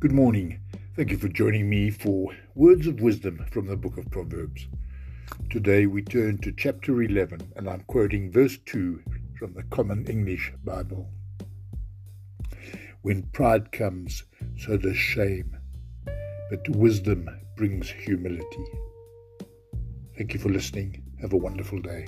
Good morning. Thank you for joining me for Words of Wisdom from the Book of Proverbs. Today we turn to chapter 11, and I'm quoting verse 2 from the Common English Bible. When pride comes, so does shame, but wisdom brings humility. Thank you for listening. Have a wonderful day.